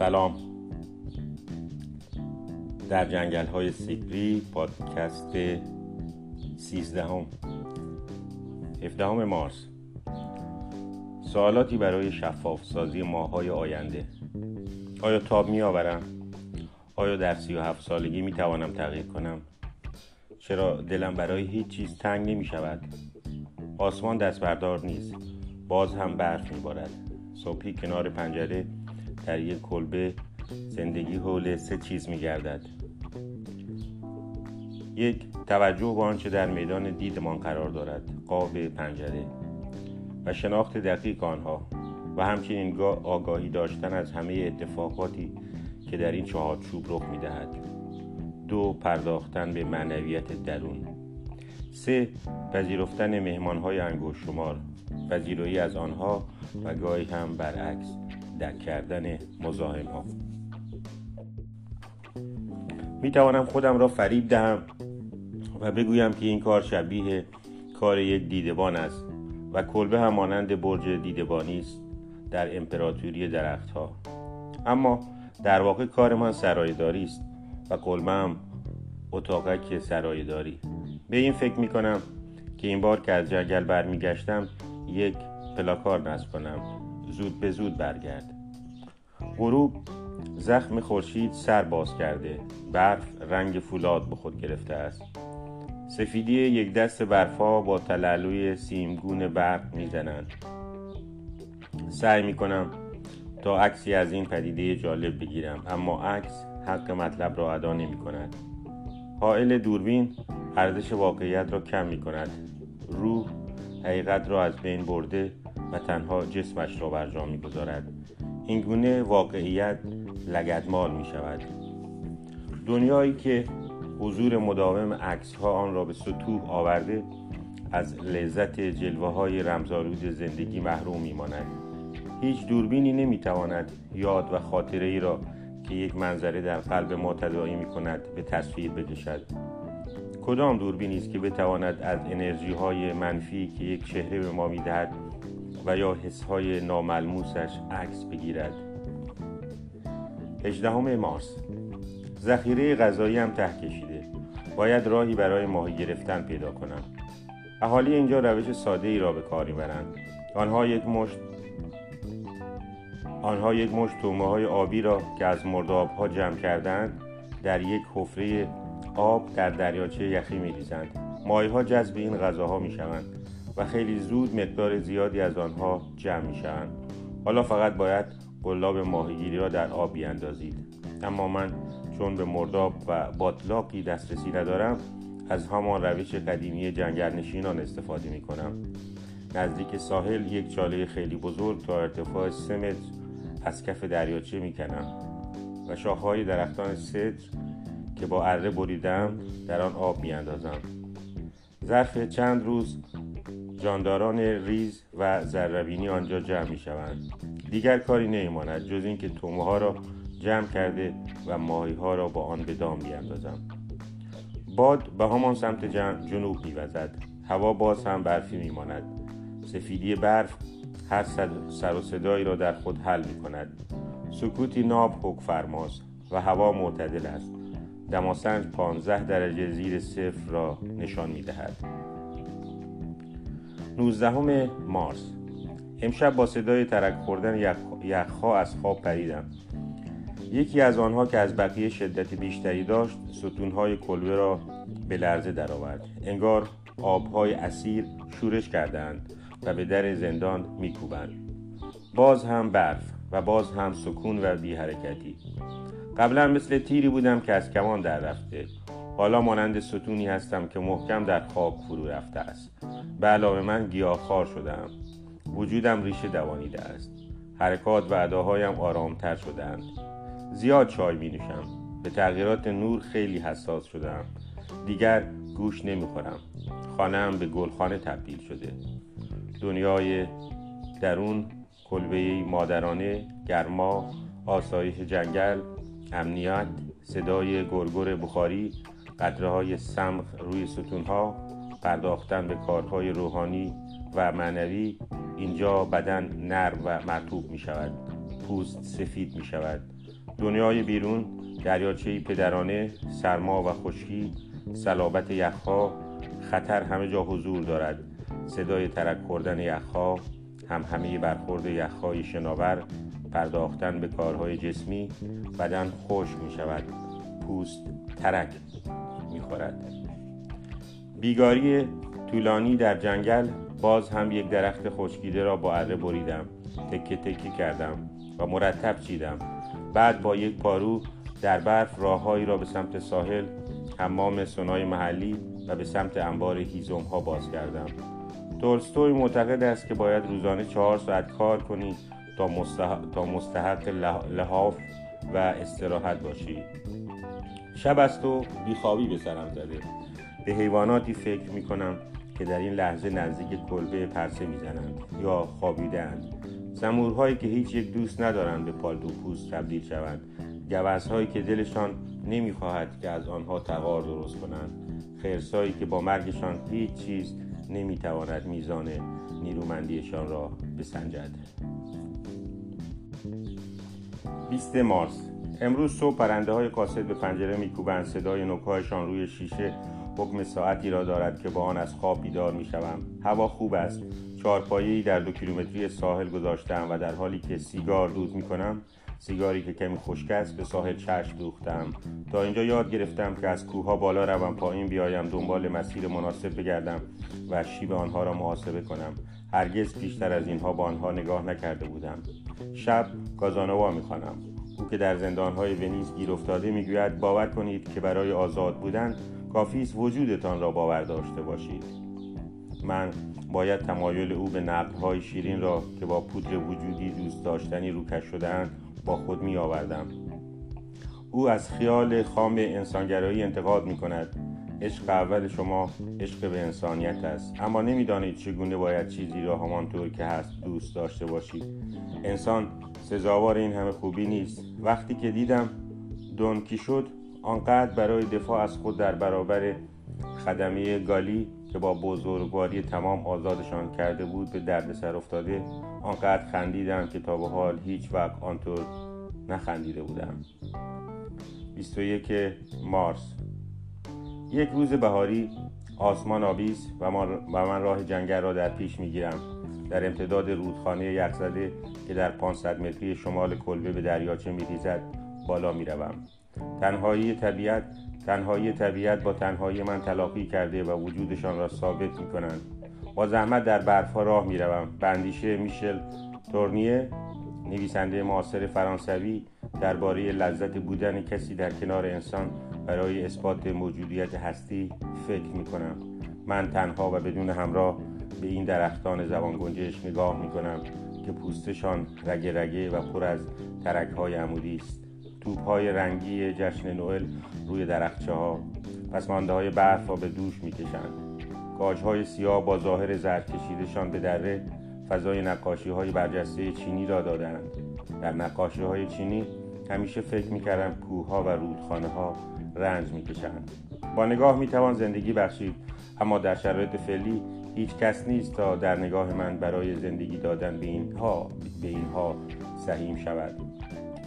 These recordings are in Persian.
سلام در جنگل های سیپری پادکست سیزدهم هفدهم مارس سوالاتی برای شفاف سازی ماهای آینده آیا تاب می آورم؟ آیا در سی و هفت سالگی می توانم تغییر کنم؟ چرا دلم برای هیچ چیز تنگ نمی شود؟ آسمان دست بردار نیست باز هم برف می بارد صبحی کنار پنجره در یک کلبه زندگی حول سه چیز می گردد یک توجه به آنچه در میدان دیدمان قرار دارد. قاب پنجره و شناخت دقیق آنها و همچنین آگاهی داشتن از همه اتفاقاتی که در این چوب رخ می دهد دو پرداختن به معنویت درون. سه پذیرفتن مهمان های انگوش شمار پذیرایی از آنها و گاهی هم برعکس. درک کردن مزاحم ها می توانم خودم را فریب دهم و بگویم که این کار شبیه کار یک دیدبان است و کلبه هم مانند برج دیدبانی است در امپراتوری درختها. اما در واقع کارمان سرایداری است و کلبه هم اتاقک سرایداری به این فکر می کنم که این بار که از جنگل برمیگشتم یک پلاکار نصب کنم. زود به زود برگرد. غروب زخم خورشید سر باز کرده. برف رنگ فولاد به خود گرفته است. سفیدی یک دست برفا با تلالوی سیمگون برق می‌زنند. سعی می‌کنم تا عکسی از این پدیده جالب بگیرم اما عکس حق مطلب را ادا نمی کند حائل دوربین ارزش واقعیت را کم می کند روح حقیقت را از بین برده و تنها جسمش را برجا می گذارد این گونه واقعیت لگدمال می شود دنیایی که حضور مداوم عکس ها آن را به سطوح آورده از لذت جلوه های رمزارود زندگی محروم می ماند. هیچ دوربینی نمی تواند یاد و خاطره ای را که یک منظره در قلب ما تداعی می کند به تصویر بکشد. کدام دوربینی است که بتواند از انرژی های منفی که یک چهره به ما می دهد و یا حس های ناملموسش عکس بگیرد. 18 مارس. ذخیره غذایی هم ته کشیده. باید راهی برای ماهی گرفتن پیدا کنم. اهالی اینجا روش ساده ای را به کار می‌برند. آنها یک مشت آنها یک مشت تومه های آبی را که از مرداب ها جمع کردند در یک حفره آب در دریاچه یخی می ریزند ماهی ها جذب این غذاها می شوند خیلی زود مقدار زیادی از آنها جمع می شوند حالا فقط باید قلاب ماهیگیری را در آب بیاندازید. اما من چون به مرداب و باطلاقی دسترسی ندارم از همان روش قدیمی جنگل نشینان استفاده می کنم نزدیک ساحل یک چاله خیلی بزرگ تا ارتفاع سه متر از کف دریاچه می کنم و شاخهای درختان صدر که با اره بریدم در آن آب می اندازم. ظرف چند روز جانداران ریز و زربینی آنجا جمع می شوند دیگر کاری نمیماند جز اینکه تومه ها را جمع کرده و ماهی ها را با آن به دام بیاندازم. باد به همان سمت جنوب میوزد. هوا باز هم برفی میماند. سفیدی برف هر سر و صدایی را در خود حل می کند سکوتی ناب حک فرماست و هوا معتدل است. دماسنج 15 درجه زیر صفر را نشان می دهد 19 مارس. امشب با صدای ترک خوردن یخها از خواب پریدم. یکی از آنها که از بقیه شدت بیشتری داشت ستونهای کلبه را به لرزه درآورد. انگار آبهای اسیر شورش کردند و به در زندان میکوبند. باز هم برف و باز هم سکون و بی حرکتی قبلا مثل تیری بودم که از کمان در رفته. حالا مانند ستونی هستم که محکم در خاک فرو رفته است. به علاوه من گیاهخوار شدم. وجودم ریشه دوانیده است. حرکات و اداهایم آرامتر شدند زیاد چای می نوشم. به تغییرات نور خیلی حساس شدم دیگر گوش نمی خورم. خانم به گلخانه تبدیل شده. دنیای درون کلبه مادرانه گرما آسایش جنگل امنیت صدای گرگر بخاری قدره های روی ستونها پرداختن به کارهای روحانی و معنوی اینجا بدن نرم و مرتوب می شود پوست سفید می شود دنیای بیرون دریاچه پدرانه سرما و خشکی صلابت یخها خطر همه جا حضور دارد. صدای ترک خوردن یخها هم همه برخورد یخهای شناور پرداختن به کارهای جسمی بدن خوش می شود پوست ترک. می خورد بیگاری طولانی در جنگل باز هم یک درخت خشکیده را با اره بریدم. تکه تکه کردم و مرتب چیدم. بعد با یک پارو در برف راههایی را به سمت ساحل حمام سنای محلی و به سمت انبار هیزم ها باز کردم. تولستوی معتقد است که باید روزانه چهار ساعت کار کنی تا, تا مستحق لحاف و استراحت باشی. شب است و بیخوابی به سرم زده. به حیواناتی فکر می کنم که در این لحظه نزدیک کلبه پرسه می‌زنند یا خوابیدند زمورهایی که هیچ یک دوست ندارند به پالتو پوست تبدیل شوند. گوزهایی که دلشان نمی‌خواهد که از آنها تغار درست کنند. خرسایی که با مرگشان هیچ چیز نمی‌تواند میزان نیرومندیشان را بسنجد. 20 مارس. امروز صبح پرنده های قاصد به پنجره میکوبند. صدای نوکهایشان روی شیشه حکم ساعتی را دارد که با آن از خواب بیدار می‌شوم. هوا خوب است. چارپایی در دو کیلومتری ساحل گذاشتم و در حالی که سیگار دود می‌کنم سیگاری که کمی خشک است به ساحل چشم دوختم. تا اینجا یاد گرفتم که از کوه بالا روم پایین بیایم دنبال مسیر مناسب بگردم و شیب آنها را محاسبه کنم. هرگز بیشتر از اینها با آنها نگاه نکرده بودم. شب گازانوا می‌خوانم. او که در زندانهای ونیز گیر افتاده می‌گوید باور کنید که برای آزاد بودن کافی است وجودتان را باور داشته باشید. من باید تمایل او به نقدهای شیرین را که با پودر وجودی دوست داشتنی روکش شدهاند با خود می آوردم او از خیال خام انسانگرایی انتقاد می کند عشق اول شما عشق به انسانیت است. اما نمی‌دانید چگونه باید چیزی را همانطور که هست دوست داشته باشید. انسان سزاوار این همه خوبی نیست. وقتی که دیدم دونکی شد آنقدر برای دفاع از خود در برابر خدمه گالی که با بزرگواری تمام آزادشان کرده بود به دردسر افتاده آنقدر خندیدم که تا به حال هیچ وقت آنطور نخندیده بودم. 21 مارس. یک روز بهاری آسمان آبیست و, و من راه جنگل را در پیش می‌گیرم. در امتداد رودخانه یخزده که در 500 متری شمال کلبه به دریاچه میریزد بالا می‌روم. تنهایی طبیعت تنهایی طبیعت با تنهایی من تلاقی کرده و وجودشان را ثابت می کنند با زحمت در برفها راه می روم به میشل تورنیه نویسنده معاصر فرانسوی درباره لذت بودن کسی در کنار انسان برای اثبات موجودیت هستی فکر می کنم من تنها و بدون همراه به این درختان زبان گنجش نگاه می کنم که پوستشان رگه رگه و پر از ترک های عمودی است. توپ های رنگی جشن نوئل روی درخچه ها پسمانده های برف را به دوش می کشند گاج های سیاه با ظاهر زرد کشیدشان به دره فضای نقاشی های برجسته چینی را دادند در نقاشی های چینی همیشه فکر می کردم کوه ها و رودخانه ها رنج می کشند با نگاه می توان زندگی بخشید اما در شرایط فعلی هیچ کس نیست تا در نگاه من برای زندگی دادن به اینها به اینها سهیم شود.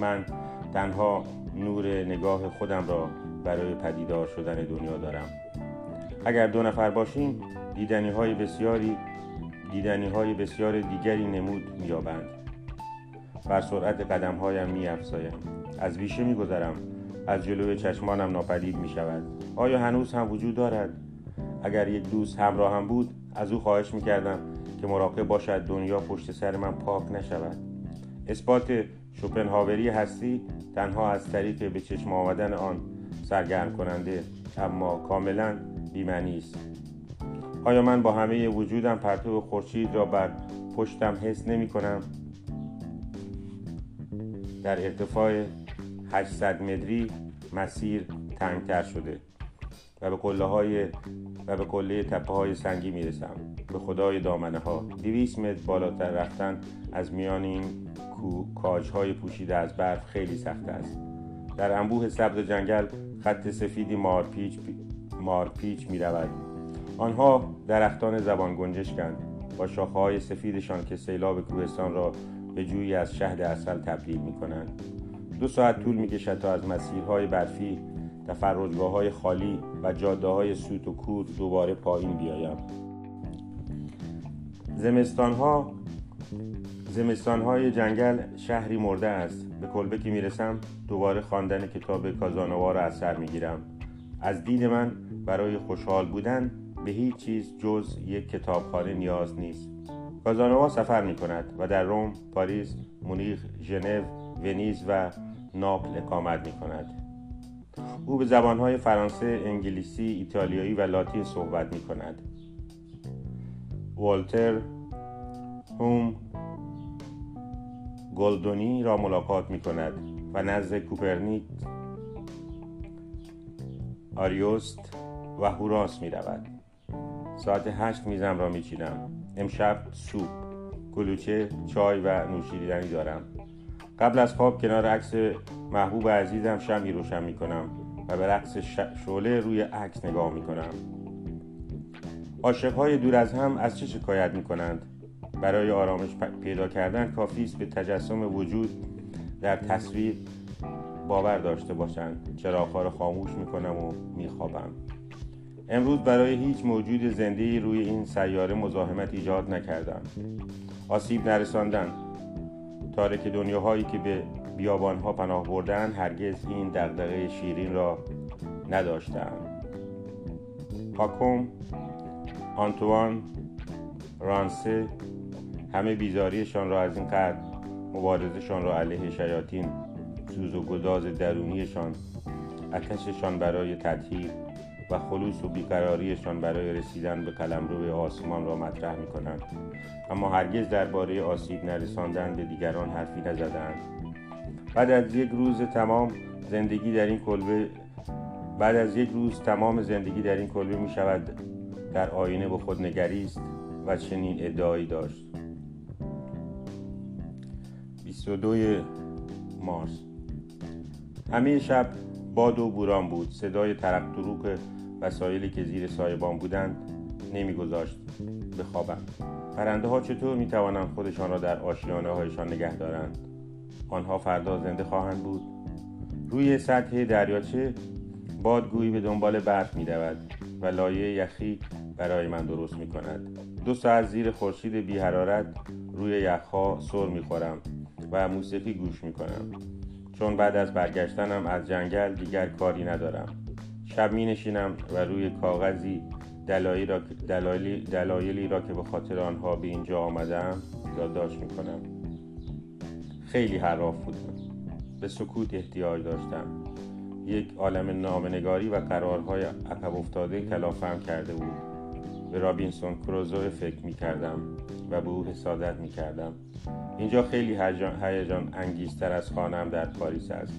من تنها نور نگاه خودم را برای پدیدار شدن دنیا دارم. اگر دو نفر باشیم دیدنی های بسیاری دیدنی های بسیار دیگری نمود میابند بر سرعت قدم هایم می افزایم از بیشه می گذرم از جلوی چشمانم ناپدید می شود آیا هنوز هم وجود دارد؟ اگر یک دوست همراه هم بود از او خواهش می کردم که مراقب باشد دنیا پشت سر من پاک نشود. اثبات شوپنهاوری هستی تنها از طریق به چشم آمدن آن سرگرم کننده اما کاملا بیمنی است. آیا من با همه وجودم پرتو خورشید را بر پشتم حس نمی کنم؟ در ارتفاع 800 متری مسیر تنگتر شده و به قله های و به قله تپه های سنگی می‌رسم. به خدای دامنه ها 200 متر بالاتر رفتن از میان این کاج های پوشیده از برف خیلی سخت است. در انبوه سبز جنگل خط سفیدی مارپیچ مارپیچ می رود آنها درختان زبان گنجشکند. با شاخه های سفیدشان که سیلاب کوهستان را به جویی از شهد اصل تبدیل می کنند دو ساعت طول می‌کشد تا از مسیرهای برفی تفرجگاه های خالی و جاده های سوت و کور دوباره پایین بیایم. زمستان ها زمستان های جنگل شهری مرده است. به کلبه که می‌رسم دوباره خواندن کتاب کازانووا را از سر می‌گیرم. از دید من برای خوشحال بودن به هیچ چیز جز یک کتابخانه نیاز نیست. کازانووا سفر می کند و در روم، پاریس، مونیخ، ژنو، ونیز و ناپل اقامت می کند او به زبانهای فرانسه، انگلیسی، ایتالیایی و لاتین صحبت می کند والتر هوم گلدونی را ملاقات می کند و نزد کوپرنیک آریوست و هوراس می رود ساعت هشت میزم را می چینم امشب سوپ کلوچه چای و نوشیدنی دارم. قبل از خواب کنار عکس محبوب عزیزم شمی روشن می کنم و به رقص شعله روی عکس نگاه می کنم عاشقهای دور از هم از چه شکایت می کنند برای آرامش پیدا کردن کافی است به تجسم وجود در تصویر باور داشته باشند. چراغها را خاموش می‌کنم و میخوابم. امروز برای هیچ موجود زنده روی این سیاره مزاحمت ایجاد نکردم. آسیب نرساندن. تارک دنیاهایی که به بیابانها پناه بردن هرگز این دغدغه شیرین را نداشتند هاکوم آنتوان رانسه همه بیزاریشان را از این قدر مبارزشان را علیه شیاطین سوز و گداز درونیشان اتششان برای تطهیر و خلوص و بیقراریشان برای رسیدن به قلمرو آسمان را مطرح می کنند اما هرگز درباره آسیب نرساندن به دیگران حرفی نزدند. بعد از یک روز تمام زندگی در این کلبه بعد از یک روز تمام زندگی در این کلبه می شود در آینه به خود نگریست و چنین ادعایی داشت. 22 مارس. همه شب باد و بوران بود. صدای ترق وسایلی که زیر سایبان بودند نمیگذاشت بخوابم پرنده ها چطور می توانند خودشان را در آشیانه هایشان نگه دارند؟ آنها فردا زنده خواهند بود. روی سطح دریاچه بادگویی به دنبال برف می رود و لایه یخی برای من درست می کند دو ساعت زیر خورشید بی حرارت روی یخها سر می خورم و موسیقی گوش می کنم چون بعد از برگشتنم از جنگل دیگر کاری ندارم. شب می نشینم و روی کاغذی دلایلی را, دلایلی, دلایلی را که به خاطر آنها به اینجا آمدم یادداشت می کنم خیلی حراف بودم. به سکوت احتیاج داشتم. یک عالم نامنگاری و قرارهای عقب افتاده کلافم کرده بود. به رابینسون کروزو فکر می کردم و به او حسادت می کردم اینجا خیلی هیجان انگیزتر از خانم در پاریس است.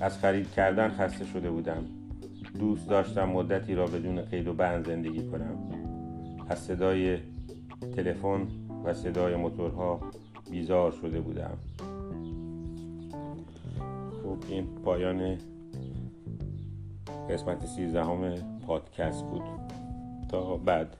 از خرید کردن خسته شده بودم. دوست داشتم مدتی را بدون قید و بند زندگی کنم. از صدای تلفن و صدای موتورها بیزار شده بودم. خب این پایان قسمت سیزدهم پادکست بود. تا بعد.